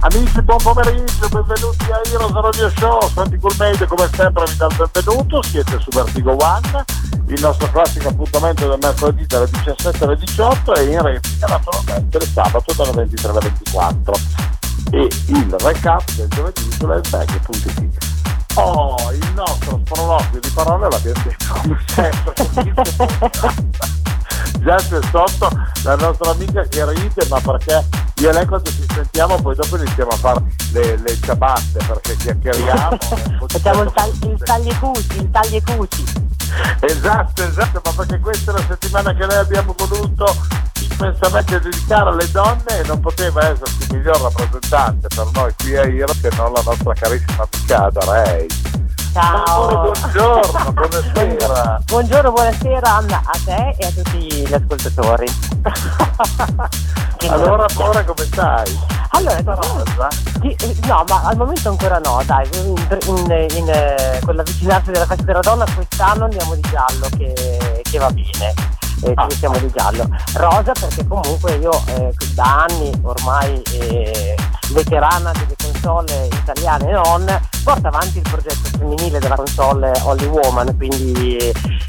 Amici, buon pomeriggio, benvenuti a Heroes Radio Show. Santi Medio, come sempre, vi dà il benvenuto. Siete su Vertigo One, il nostro classico appuntamento del mercoledì dalle 17 alle 18 e in replica naturalmente il sabato dalle 23 alle 24. E il recap del giovedì su livebag.it. Oh, il nostro sproloquio di parole l'abbiamo detto come sempre. Già c'è sotto la nostra amica che ride, ma perché io e lei quando ci sentiamo poi dopo iniziamo a fare le, le ciabatte perché chiacchieriamo. Facciamo il, tag- il tagliecuci, il tagliecuci. Esatto, esatto, ma perché questa è la settimana che noi abbiamo voluto immensamente dedicare alle donne e non poteva esserci miglior rappresentante per noi qui a Iro che non la nostra carissima amica Ada Rey. Ciao. Buongiorno, buonasera. Buongiorno, buonasera Anna, a te e a tutti gli ascoltatori. allora, ora come stai? Allora, Rosa? Sì, no, ma al momento ancora no, dai, in, in, in, eh, con l'avvicinarsi della festa della donna quest'anno andiamo di giallo che, che va bene eh, ci vestiamo ah. di giallo. Rosa perché comunque io eh, da anni ormai eh, veterana delle console italiane e non, porta avanti il progetto femminile della console Holly Woman, quindi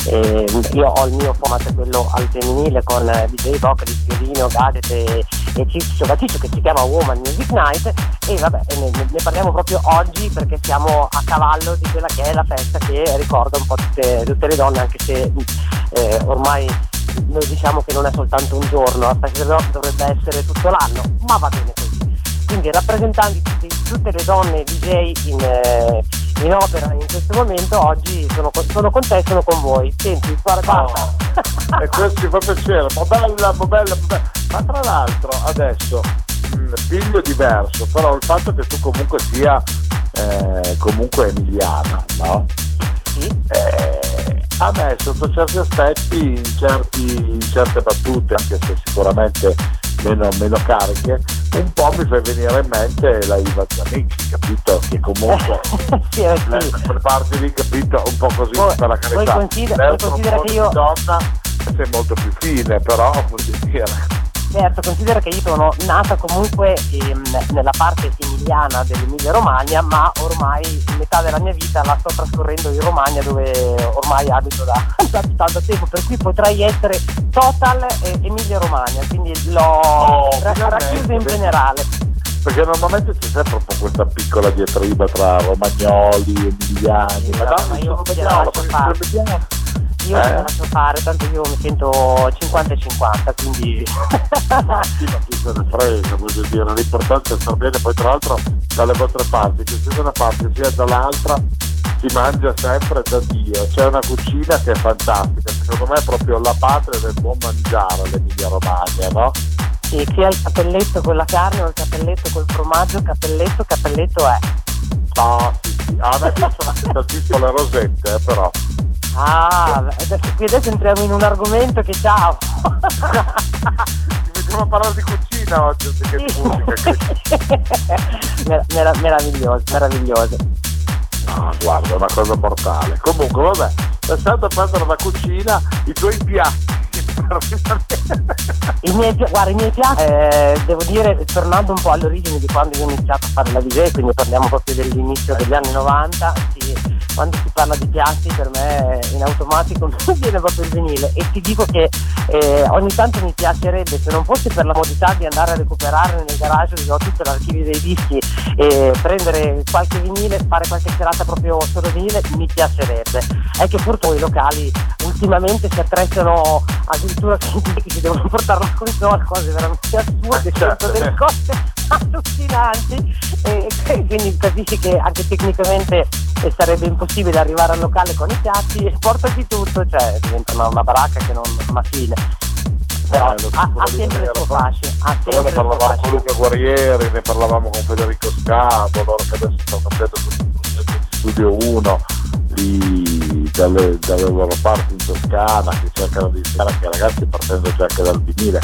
eh, io ho il mio format quello al femminile con DJ Vocalist, Violino, Gadget e, e Ciccio Baticcio che si chiama Woman Music Night e vabbè ne, ne, parliamo proprio oggi perché siamo a cavallo di quella che è la festa che ricorda un po' tutte, tutte le donne anche se eh, ormai noi diciamo che non è soltanto un giorno, la festa dovrebbe essere tutto l'anno, ma va bene così. Quindi rappresentanti di tutte le donne DJ in, eh, in, opera in questo momento, oggi sono, sono con te e sono con voi. Senti, guarda. Oh, e questo ci fa piacere, ma bella, ma bella, ma bella. Ma tra l'altro adesso, mh, mm, figlio diverso, però il fatto che tu comunque sia eh, comunque emiliana, no? Sì. Eh, a me sotto certi aspetti, in, certi, in certe battute, anche se sicuramente meno, meno, cariche, un po' mi fa venire in mente la Iva Zanicchi, capito? Che comunque sì, sì. per parti lì, capito? Un po' così poi, per la carità. Poi considera, poi considera che io... donna sei molto più fine, però voglio dire Certo, considera che io sono nata comunque ehm, nella parte emiliana dell'Emilia Romagna, ma ormai metà della mia vita la sto trascorrendo in Romagna dove ormai abito da, da tanto tempo, per cui potrei essere total eh, Emilia Romagna, quindi l'ho oh, racchiuso in generale. Perché normalmente c'è sempre un po' questa piccola diatriba tra romagnoli, emiliani, ma, no, ma io gliela lascio fare io eh? la lascio fare, tanto io mi sento 50 e 50, quindi... ma chi se ne frega, voglio dire, l'importante è star bene, poi tra l'altro dalle vostre parti, che sia da una parte sia dall'altra, si mangia sempre da Dio, c'è una cucina che è fantastica, secondo me è proprio la patria del buon mangiare l'Emilia Romagna, no? Sì, sia il cappelletto con la carne o il cappelletto col formaggio, cappelletto, cappelletto è. Ah, sì, sì. Ah, a me piacciono anche tantissimo le rosette, eh, però. Ah, adesso, qui adesso entriamo in un argomento che ciao. Ci mettiamo a parlare di cucina oggi anziché di musica. Mer- meraviglioso, meraviglioso. No, guarda, è una cosa mortale. Comunque, vabbè, lasciando perdere la cucina, i tuoi piatti. I miei, guarda, i miei piatti, eh, devo dire, tornando un po' all'origine di quando io ho iniziato a fare la DJ, quindi parliamo proprio dell'inizio degli anni 90, sì, quando si parla di piatti per me in automatico viene proprio il vinile. E ti dico che eh, ogni tanto mi piacerebbe se non fosse per la modalità di andare a recuperare nel garage dove ho tutto l'archivio dei dischi e prendere qualche vinile fare qualche serata proprio solo vinile mi piacerebbe. È che purtroppo i locali ultimamente si attrezzano addirittura che si devono portare la console cose veramente assurde certo, delle certo. cose allucinanti e, e quindi capisci che anche tecnicamente sarebbe impossibile arrivare al locale con i piatti e portati tutto, cioè diventa una, una baracca che non ha fine. Però eh, ha, ha sempre il suo fascino. Sempre ne parlavamo con Luca Guerrieri, ne parlavamo con Federico Scavo, loro che adesso stanno facendo Studio 1 di dalle, dalle, loro parti in Toscana che cercano di stare anche ragazzi partendo già anche dal vinile.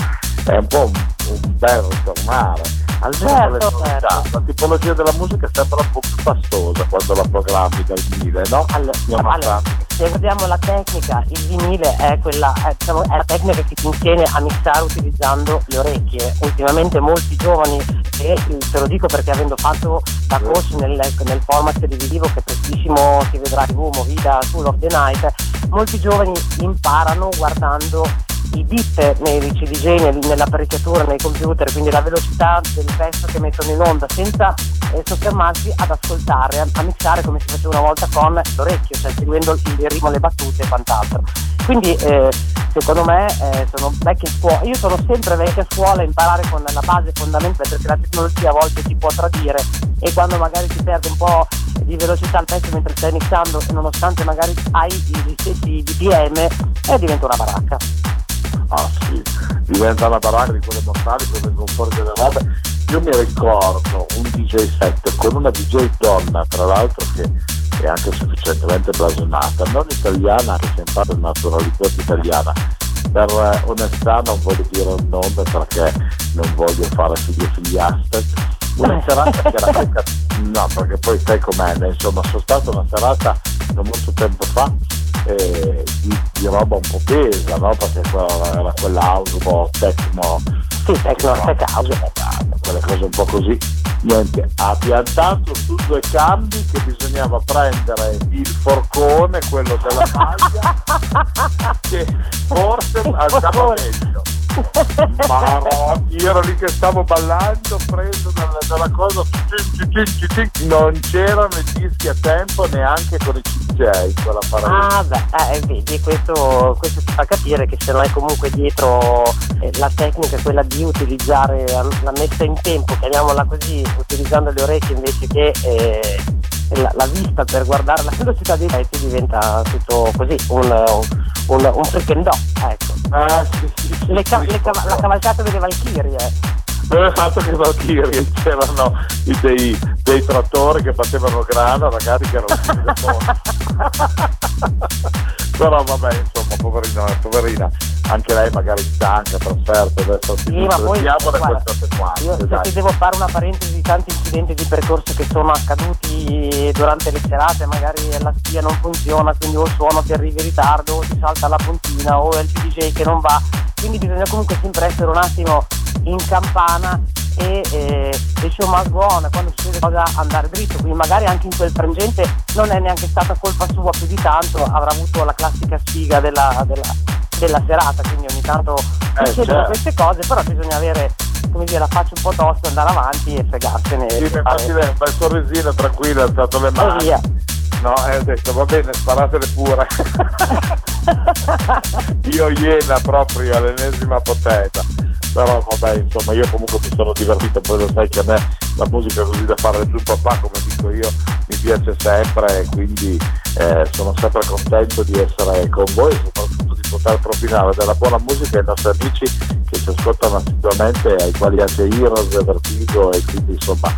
È un po' un, un bel ritornare almeno certo, certo. la tipologia della musica sembra un po' più pastosa quando la programmi dal vinile no? Allora, allora, se vediamo la tecnica il vinile è, quella, è, diciamo, è la tecnica che ti intiene a mixare utilizzando le orecchie ultimamente molti giovani e te lo dico perché avendo fatto da coach nel, nel format televisivo che prestissimo si vedrà TV Movida School of the Night molti giovani imparano guardando i bit nei nel, nell'apparecchiatura, nei computer, quindi la velocità del pezzo che mettono in onda, senza eh, soffermarsi ad ascoltare, a, mixare come si faceva una volta con l'orecchio, cioè seguendo il, ritmo, le battute e quant'altro. Quindi eh, secondo me eh, sono vecchie scuole, io sono sempre vecchia scuola a imparare con la base fondamentale perché la tecnologia a volte ti può tradire e quando magari ti perde un po' di velocità al pezzo mentre stai mixando nonostante magari hai gli stessi BPM eh, diventa una baracca. Ah sì, diventa una baracca di quelle mortali con vengono fuori delle robe. Io mi ricordo un DJ set con una DJ donna, tra l'altro che è anche sufficientemente blasonata, non italiana, che si la naturalità italiana. Per eh, onestà non voglio dire un nome perché non voglio fare figlie figliaste. Una serata che era no, perché poi sai com'è, insomma, sono stata una serata non molto tempo fa eh, di, di, roba un po' tesa, no? Perché era quella house un po' techno. Sì, techno, no, house. Quelle cose un po' così. Niente, ha piantato su due cambi che bisognava prendere il forcone, quello della maglia, che forse andava meglio ma io ero lì che stavo ballando, preso dalla, dalla cosa, non c'erano i dischi a tempo neanche con i CJ, quella Ah beh, eh, vedi, questo, questo ti fa capire che se è comunque dietro eh, la tecnica, quella di utilizzare la messa in tempo, chiamiamola così, utilizzando le orecchie invece che eh, la, la, vista per guardare la velocità dei pezzi diventa tutto così, un, un, un freak and ecco. Ah, sì, sì, le ca- le ca- la cavalcata delle Valchirie. Non è fatto che Valchirie, c'erano dei, dei, trattori che facevano grano, ragazzi che erano Però vabbè, insomma, poverina, poverina, anche lei magari stanca, trasferta, adesso sì, ma poi, guarda, io se ti devo fare una parentesi di tanti incidenti di percorso che sono accaduti durante le serate, magari la spia non funziona, quindi o il suono ti arriva in ritardo, o ti salta la puntina, o è il DJ che non va, quindi bisogna comunque sempre essere un attimo in campana e eh, the show must go on. Quando succede cosa andare dritto. Quindi magari anche in quel frangente non è neanche stata colpa sua più di tanto avrà avuto la classica sfiga della, della, della serata quindi ogni tanto eh, succedono certo. queste cose però bisogna avere come dire la faccia un po' tosta andare avanti e fregarsene sì, infatti lei un bel sorrisino tranquillo ha alzato le mani via. no e ho detto va bene sparatele pure io iena proprio all'ennesima potenza. Però vabbè insomma io comunque mi sono divertito poi lo sai che a me la musica così da fare giù papà come dico io mi piace sempre e quindi eh, sono sempre contento di essere con voi e soprattutto di poter propinare della buona musica ai nostri amici che ci ascoltano assiduamente ai quali anche Heroes, Vertigo e quindi insomma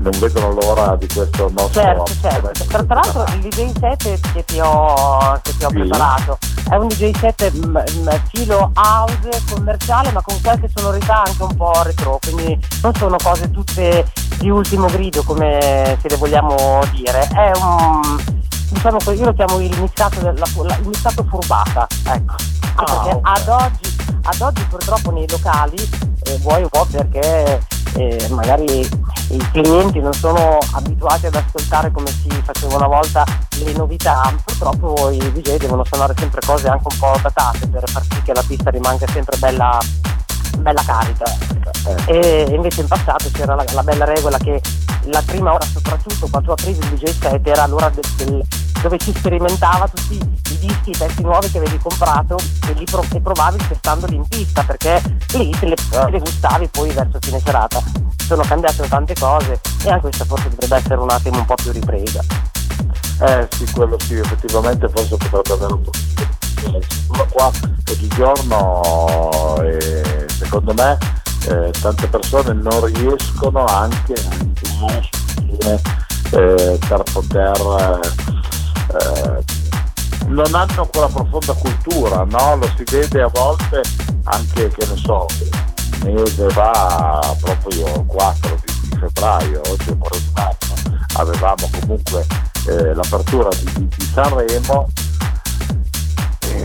non vedono l'ora di questo nostro certo, certo. Tra, tra l'altro il DJ set che ti ho, che ti ho sì. preparato è un DJ set m- m- filo house commerciale ma con qualche sonorità anche un po' retro quindi non sono cose tutte di ultimo grido come se le vogliamo dire è un diciamo io lo chiamo il mixato, della, il mixato furbata ecco ah, perché okay. ad, oggi, ad oggi purtroppo nei locali eh, vuoi un po' perché eh, magari i clienti non sono abituati ad ascoltare come si faceva una volta le novità, purtroppo i DJ devono suonare sempre cose anche un po' datate per far sì che la pista rimanga sempre bella, bella carica. Eh. E invece in passato c'era la, la, bella regola che la prima ora soprattutto quando aprivi il DJ set era l'ora del, del, dove si sperimentava tutti i dischi, i pezzi nuovi che avevi comprato e li pro- e provavi testandoli in pista perché lì te le, te le gustavi poi verso fine serata. Sono cambiate tante cose e anche questa forse dovrebbe essere un attimo un po' più ripresa. Eh sì, quello sì, effettivamente forse potrebbe avere un po' di ma qua oggigiorno eh, secondo me eh, tante persone non riescono anche a eh, per poter eh, non hanno quella profonda cultura, no? Lo si vede a volte anche, che ne so, mese fa, proprio il 4 di, febbraio, oggi è un di marzo, avevamo comunque eh, l'apertura di, di Sanremo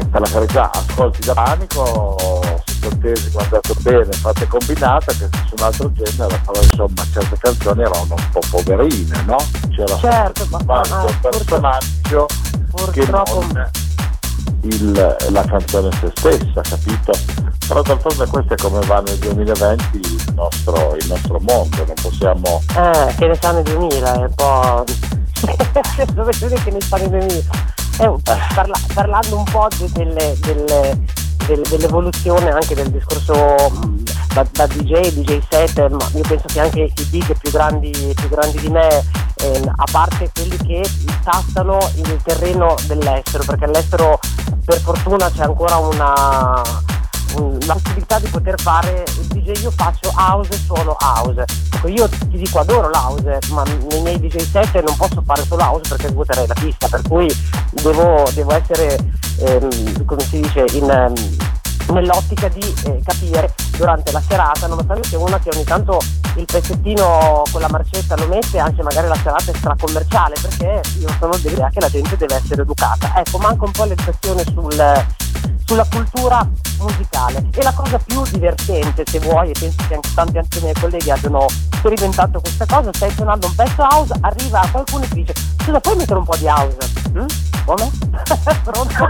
per la carità ascolti da panico sottintesi guardate bene fate combinata che su un altro genere però insomma certe canzoni erano un po' poverine no? c'era certo, ma, un personaggio che non il, la canzone se stessa capito? però d'altronde questo è come va nel 2020 il nostro, il nostro mondo non possiamo eh che ne sa nel 2000 è un po' dove che ne sa nel 2000 eh, parla, parlando un po' delle, delle, delle, dell'evoluzione anche del discorso da, da, DJ, DJ set, ma io penso che anche i big più grandi, più grandi di me, eh, a parte quelli che tastano il terreno dell'estero, perché all'estero per fortuna c'è ancora una la possibilità di poter fare DJ io faccio house suono house ecco io ti dico adoro l'house ma nei miei DJ set non posso fare solo house perché svuoterei la pista per cui devo, devo essere ehm, come si dice in, ehm, nell'ottica di eh, capire durante la serata, nonostante sia una che ogni tanto il pezzettino con la marcetta lo mette, anche magari la serata è stracommerciale, perché io sono dell'idea che la gente deve essere educata. Ecco, manca un po' l'educazione sul, sulla cultura musicale. E la cosa più divertente, se vuoi, e penso che anche tanti altri miei colleghi abbiano sperimentato questa cosa, stai suonando un pezzo house, arriva qualcuno e ti dice, scusa, puoi mettere un po' di house? Mm? Come? Pronto?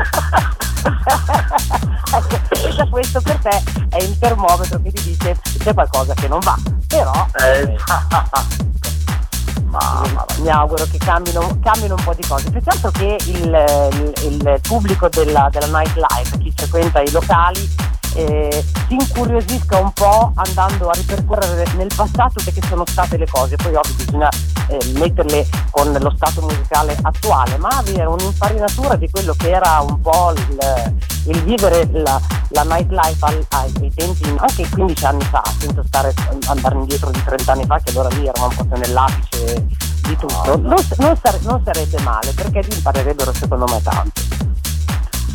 ecco, già questo per te è il termometro che ti dice c'è qualcosa che non va. Però... Eh, mi auguro che cambino, cambino, un po' di cose. Altro che il, il, il pubblico della, della nightlife, chi frequenta i locali, eh, si incuriosisca un po' andando a ripercorrere nel passato che sono state le cose, poi ovvio bisogna eh, metterle con lo stato musicale attuale, ma avere un'infarinatura di quello che era un po' il, il vivere la, la nightlife al, ai tempi, anche 15 anni fa, senza stare, andare indietro di 30 anni fa, che allora lì eravamo un po' nell'apice di tutto, non, non, sare, non sarebbe male perché ti imparerebbero secondo me tanto.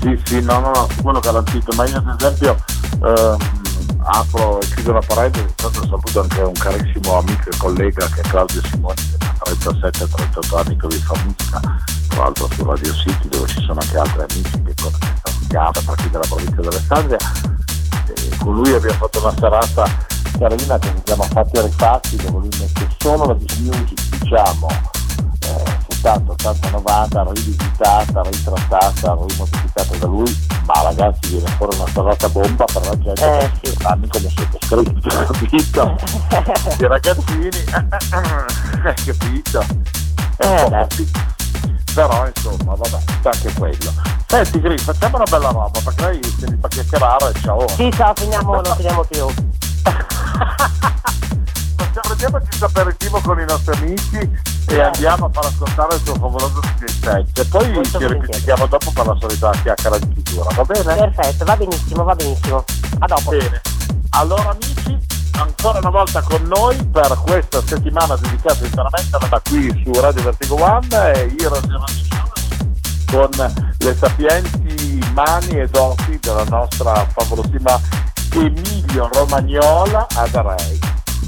Sì, sì, no, no, no, quello garantito, ma io ad esempio ehm, apro e chiudo la parentesi, intanto saluto anche un carissimo amico e collega che è Claudio Simoni, che ha 37-38 anni che vi fa musica, tra l'altro su Radio City dove ci sono anche altri amici che conosciamo a partire dalla provincia di Alessandria. E con lui abbiamo fatto una serata carina che si chiama Fatti Rifatti, dove lui mette solo la music, diciamo, 70, 80, 90 rivisitata, ritrattata, rimodificata da lui, ma ragazzi viene fuori una serata bomba per la gente eh, che sì. anni come sottoscritto, capito? I ragazzini, capito? Eh, però insomma vabbè anche quello. Senti Gris facciamo una bella roba perché noi stiamo a chiacchierare ciao. Sì ciao finiamo non finiamo più prendiamoci questo aperitivo con i nostri amici e andiamo a far ascoltare il tuo favoloso DJ e poi Molto ci ripetiamo dopo per la solita chiacchiera di chiusura, va bene? Perfetto, va benissimo, va benissimo. A dopo. Bene. Allora amici, ancora una volta con noi per questa settimana dedicata interamente da qui su Radio Vertigo One e io con le sapienti mani e doti della nostra favolosissima Emilio Romagnola ad Array.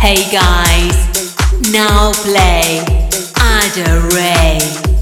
Hey guys, now play Ada Ray.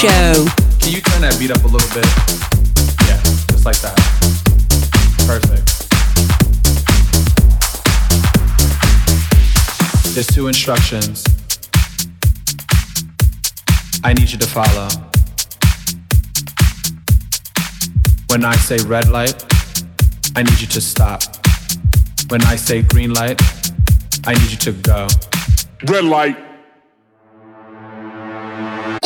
Show. Can you turn that beat up a little bit? Yeah, just like that. Perfect. There's two instructions I need you to follow. When I say red light, I need you to stop. When I say green light, I need you to go. Red light.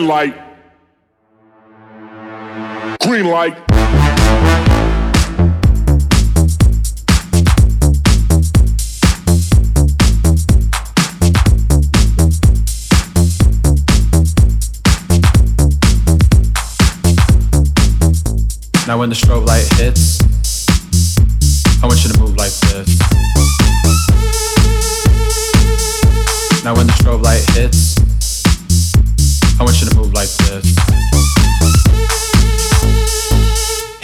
Red light. Green light. Now when the strobe light hits,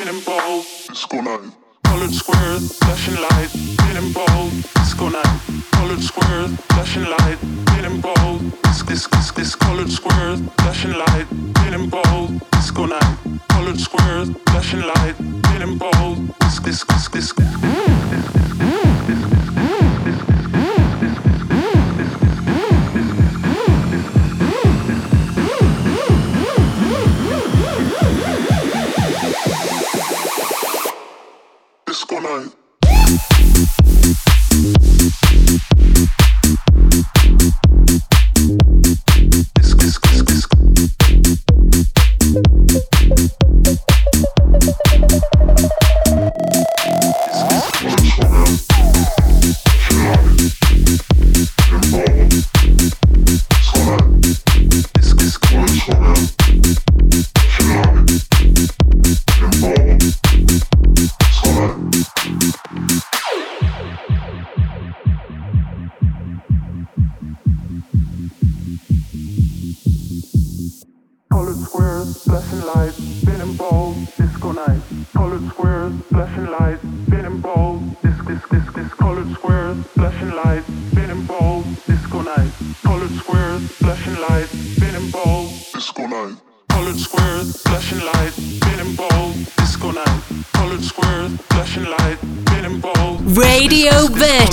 Spinning bold. Disco night. Colored squares, flashing light, spinning bold. Disco night. Colored squares, flashing light, spinning bold. This, this, this, this. Colored squares, flashing light, spinning bold. Disco night. Colored squares, flashing light, spinning bold. This, this, this, this, this. Disco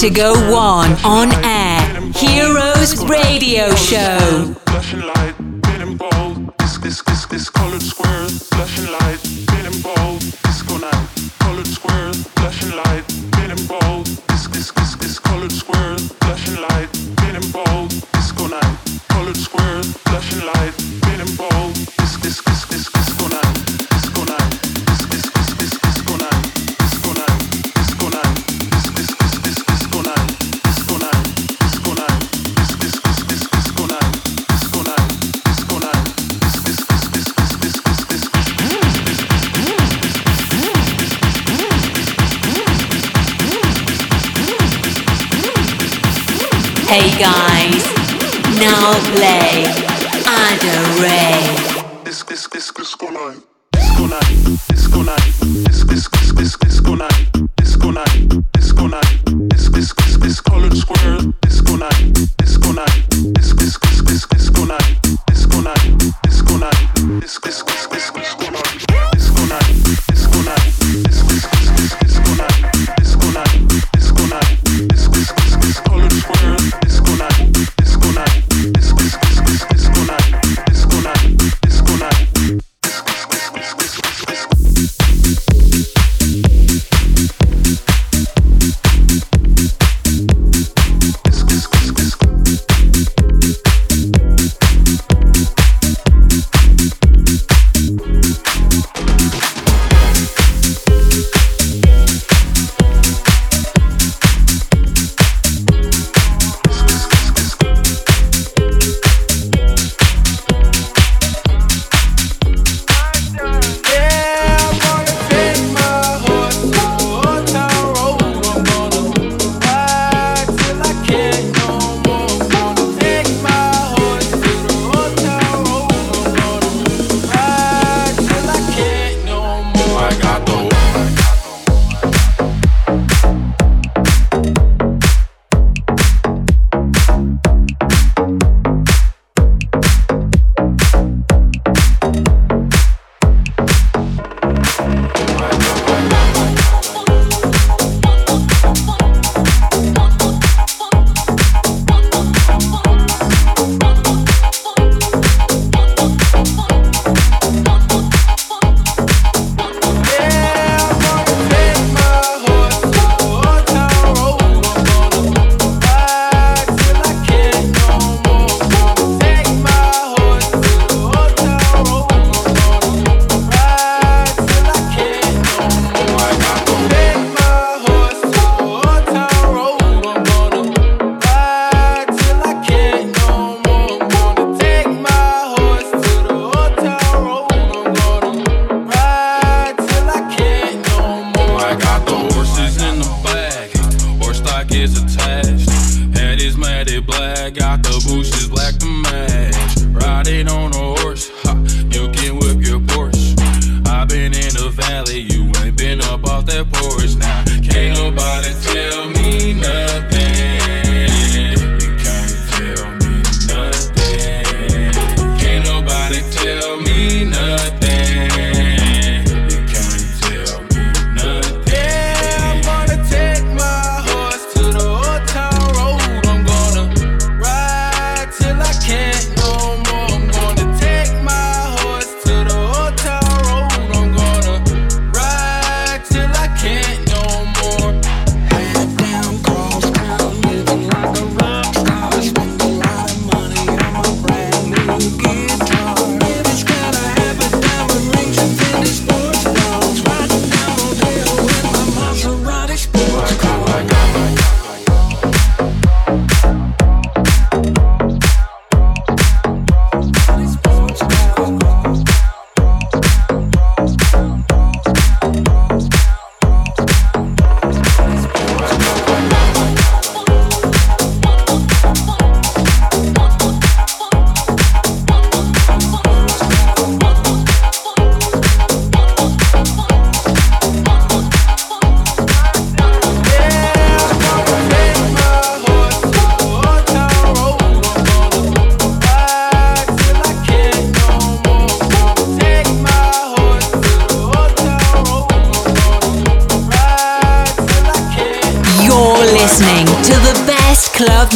Go One on air. Heroes Radio Show. Hey guys, now play Adore. night, disco night, disco night. Disco night. Disco night. disco night, disco night, disco night. Disco night. Disco night. disco night, disco night, disco night, Disco night.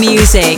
Music,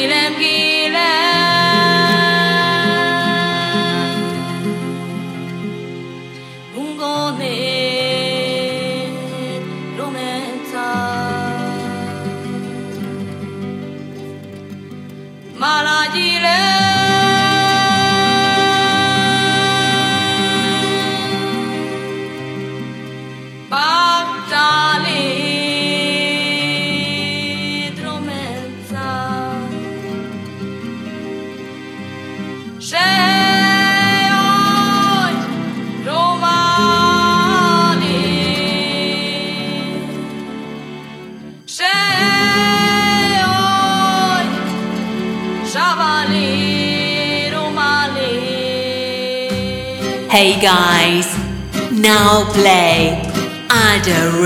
Hey guys, now play Ada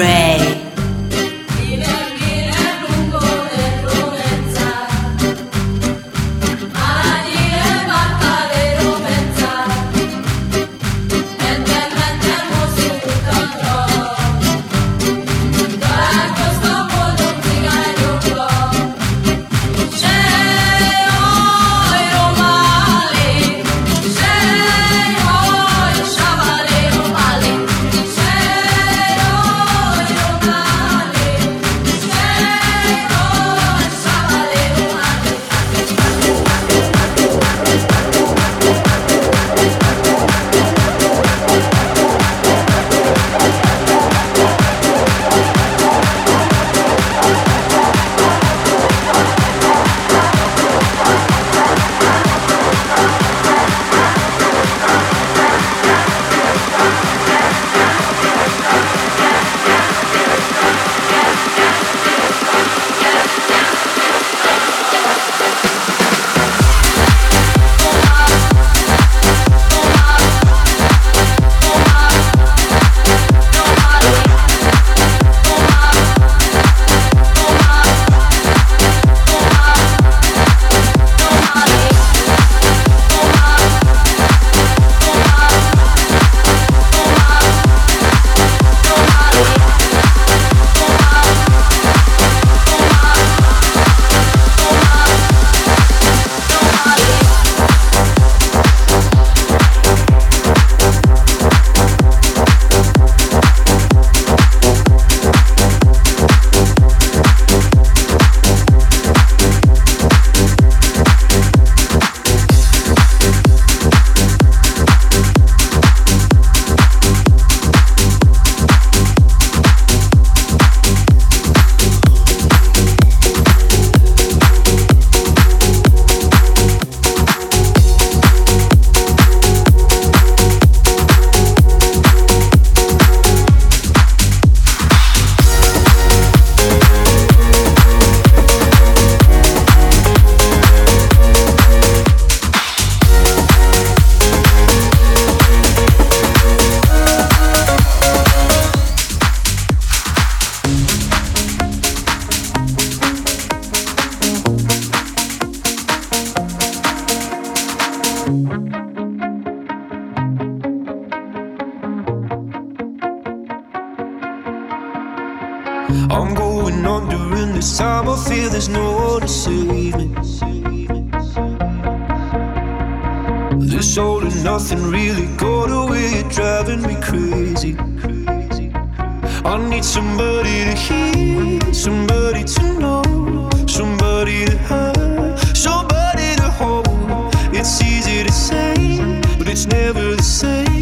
never the same.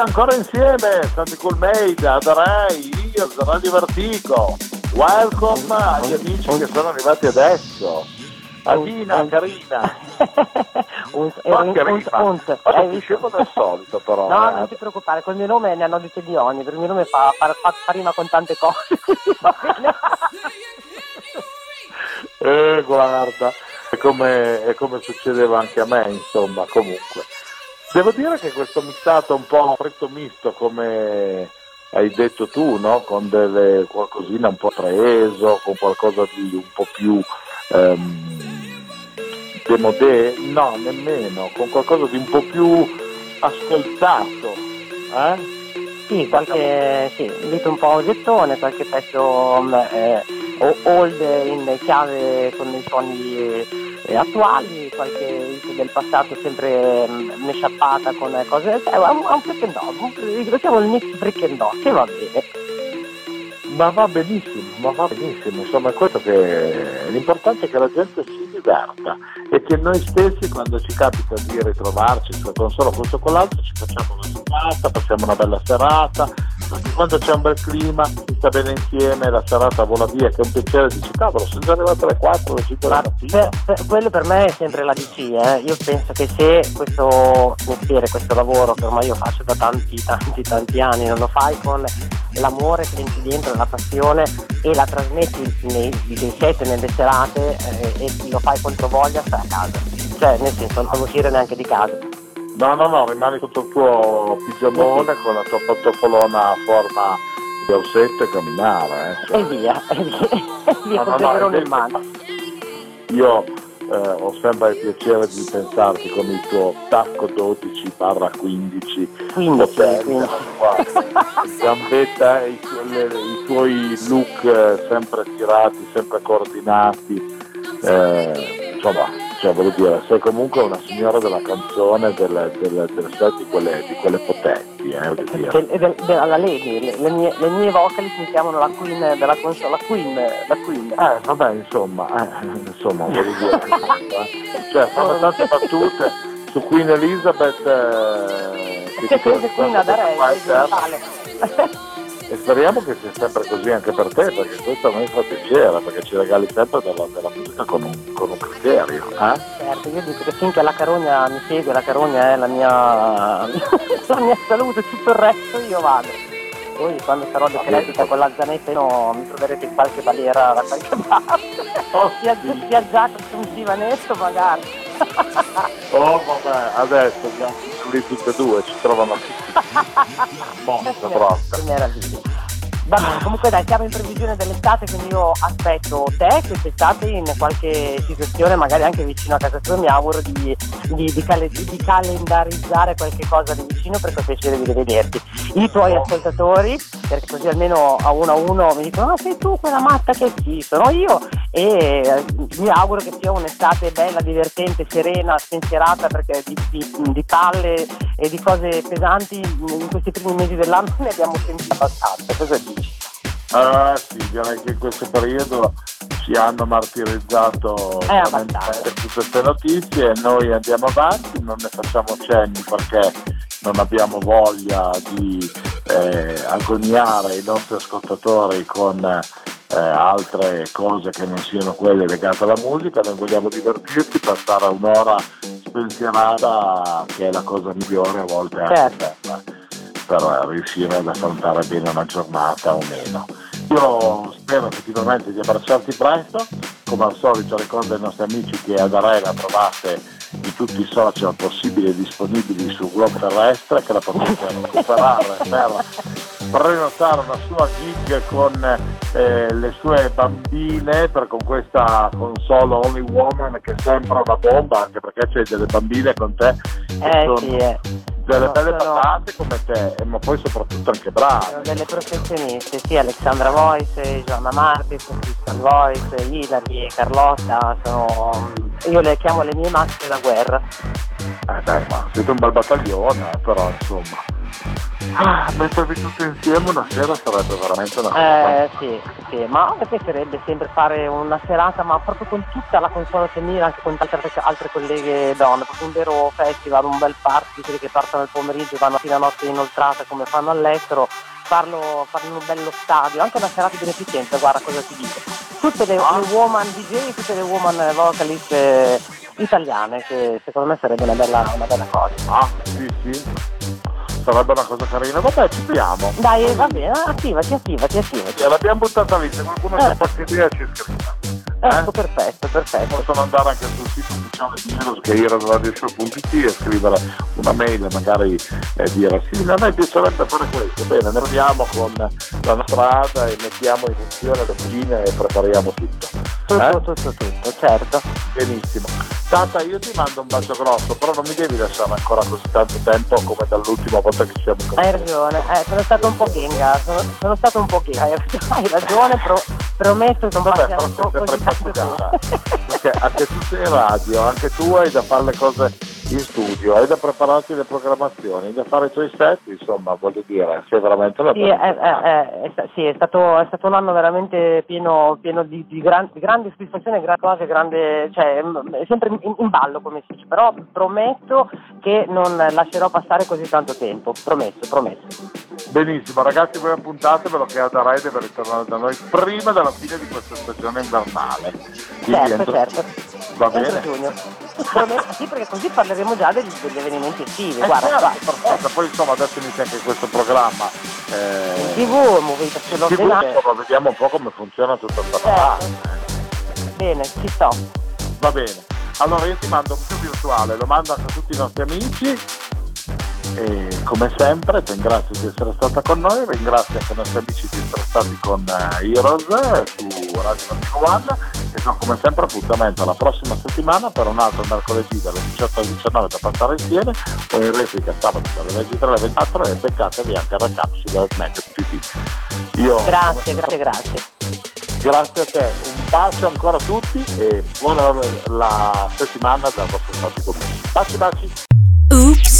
Ancora insieme, Santi Made, Adarei, io, Radio Vertigo. Welcome agli amici che sono arrivati adesso. Adina, Carina. un, Ma un, che un, rima. un, Ma hai sono visto? scemo del solito però. No, eh. non ti preoccupare, col mio nome ne hanno dette di ogni, per il mio nome fa, fa, fa, fa rima con tante cose. Eh, guarda, è come, è come succedeva anche a me, insomma, comunque. Devo dire che questo missato un po' fritto misto, come hai detto tu, no? Con delle qualcosina un po' preso, con qualcosa di un po' più ehm, demodé, no, nemmeno, con qualcosa di un po' più ascoltato, eh? Sì, qualche, sì, un po' gettone, qualche pezzo mm, eh, old in chiave con i suoni eh, attuali, qualche hit del passato sempre mm, meshappata con cose, cioè, un, un freak and dog, chiamo il mix freak and dog, che va bene. Ma va benissimo, ma va benissimo, insomma è questo che l'importante è che la gente si diverta e che noi stessi quando ci capita di ritrovarci con solo questo o con l'altro ci facciamo una serata, passiamo una bella serata, quando c'è un bel clima, si sta bene insieme, la serata vola via, che è un piacere, dici cavolo, sono già arrivato alle 4, alle 5 della Ma mattina. quello per me è sempre la DC, eh. io penso che se questo mestiere, questo lavoro che ormai io faccio da tanti, tanti, tanti anni, non lo fai con l'amore che entra dentro, la passione e la trasmetti nei, nei set, nelle serate eh, e lo fai contro voglia, stai a casa. Cioè, nel senso, non uscire neanche di casa. No, no, no, rimani sotto il tuo pigiamone con la tua pantofolona a forma di orsetto e camminare. Eh, E via, e via, e via, No, no, con no, in mano. Io eh, ho sempre il piacere di pensarti con il tuo tacco 12 barra 15 15, potente, 15. guarda, gambetta e i, le- i tuoi look eh, sempre tirati, sempre coordinati, eh, insomma, cioè, voglio dire, sei comunque una signora della canzone, del, del, del set di quelle, di quelle potenti, eh, voglio dire. Del- del- della Lady, le, le mie, le mie vocalist mi chiamano la Queen della console, la Queen, la Queen. Eh, vabbè, insomma, eh, insomma, voglio dire, eh. cioè, fanno tante battute su Queen Elizabeth, eh, Che crede Queen ad che E speriamo che sia sempre così anche per te, perché questo a noi fa piacere, perché ci regali sempre della, della musica con un, con un criterio. Eh? Certo, io dico che finché la carogna mi segue, la carogna è la mia, la mia salute, tutto il resto io vado. Poi quando sarò decrepita con la zanetta no, mi troverete in qualche baliera da qualche parte. Oh, già su un divanetto magari. Oh vabbè, adesso abbiamo lì tutte e due, ci trovano tutti. Monza proprio. Che meraviglia. Va bene, comunque dai, siamo in previsione dell'estate, quindi io aspetto te quest'estate in qualche situazione, magari anche vicino a casa tua, mi auguro di, di- di cale- di calendarizzare qualche cosa di vicino perché ho piacere di rivederti. I tuoi ascoltatori, perché così almeno a uno a uno mi dicono, ah sei tu quella matta che sì, sono io e eh, mi auguro che sia un'estate bella, divertente, serena, spensierata perché di, di- di palle e di cose pesanti in questi primi mesi dell'anno ne abbiamo sentito abbastanza. Cosa dici? Ah sì, direi che in questo periodo ci hanno martirizzato Eh, tutte queste notizie e noi andiamo avanti, non ne facciamo cenni perché non abbiamo voglia di eh, agoniare i nostri ascoltatori con eh, altre cose che non siano quelle legate alla musica, noi vogliamo divertirci, passare un'ora spensierata che è la cosa migliore a volte anche Certo. per, per riuscire ad affrontare bene una giornata o meno. Io spero effettivamente di abbracciarti presto, come al solito ricordo ai nostri amici che ad Arena trovate di tutti i social possibili e disponibili sul globo terrestre che la potete recuperare per prenotare una sua gig con eh, le sue bambine per con questa console Only Woman che sembra una bomba anche perché c'è delle bambine con te che Eh sì, eh. delle No, belle sono- patate come te eh, ma poi soprattutto anche brave Sono delle professioniste, sì, Alexandra Voice, Giovanna Martis, Christian Voice, Hilary e Carlotta, sono... io le chiamo le mie masse da guerra. Eh dai, ma siete un bel battaglione, eh, però insomma. Ah, mettervi tutti insieme una sera sarebbe veramente una cosa. Eh sì, sì, ma me piacerebbe sempre fare una serata, ma proprio con tutta la console femminile, anche con altre, altre colleghe donne, proprio un vero festival, un bel party, quelli che partono il pomeriggio e vanno fino a notte inoltrata come fanno all'estero, farlo, farlo in un bello stadio, anche una serata di beneficenza, guarda cosa ti dico. Tutte le, le woman DJ, tutte le woman vocalist eh, italiane, che secondo me sarebbe una bella, una bella cosa. Ah, sì, sì. Sarebbe una cosa carina. Vabbè, ci proviamo. Dai, va bene, attivati, attivati, attivati. L'abbiamo buttata lì, se qualcuno Eh. c'è qualche idea ci scriva. Ecco, perfetto, perfetto. Possono andare anche sul sito ufficiale di Heroes che è heroesradioshow.it e scrivere una mail e magari eh, dire sì, a noi piacerebbe fare questo. Bene, ne proviamo con la nostra ADA e mettiamo in funzione le linee e prepariamo tutto. Tutto, Eh? tutto, tutto, certo. Benissimo. Tata, io ti mando un bacio grosso, però non mi devi lasciare ancora così tanto tempo come dall'ultima volta che ci siamo Hai incontrati. ragione, eh, sono stato un po' ginga, sono, sono stato un po' ginga, hai, hai ragione, pro, promesso che non Vabbè, sempre tanto passeggiata. tempo. Perché anche tu sei radio, anche tu hai da fare le cose in studio, hai da prepararti le programmazioni, da fare i tuoi set, insomma, voglio dire, sei veramente una Sì, è, è- è- sì, è stato, è stato un anno veramente pieno, pieno di, di gran- di grande soddisfazione, grandi cose, grande, cioè, sempre in, in ballo come si dice, però prometto che non lascerò passare così tanto tempo, promesso, promesso. Benissimo, ragazzi, voi appuntatevelo che Ada Rai deve ritornare da noi prima della fine di questa stagione invernale. Quindi Certo, entro- certo. Va Entro bene? giugno. Prometto, sì, perché così parleremo già degli, degli avvenimenti estivi, Eh, guarda, certo, perfetto. Poi insomma adesso inizia anche questo programma. Eh, In tv, movita ce l'ho TV, ordinata. insomma, vediamo un po' come funziona tutto il programma. Bene, ci sto. Va bene. Allora io ti mando un più virtuale, lo mando anche a tutti i nostri amici e come sempre ti ringrazio di essere stata con noi, ringrazio anche i nostri amici di essere stati con eh, Heroes su Radio 91 e do come sempre appuntamento la prossima settimana per un altro mercoledì dalle 18 alle 19 da passare insieme o in replica sabato dalle 23 alle 24 e beccatevi anche la capsula Snack.it. Io Grazie, grazie, grazie. Grazie a te, un bacio ancora a tutti e buona la settimana dal vostro me. Baci baci. Oops,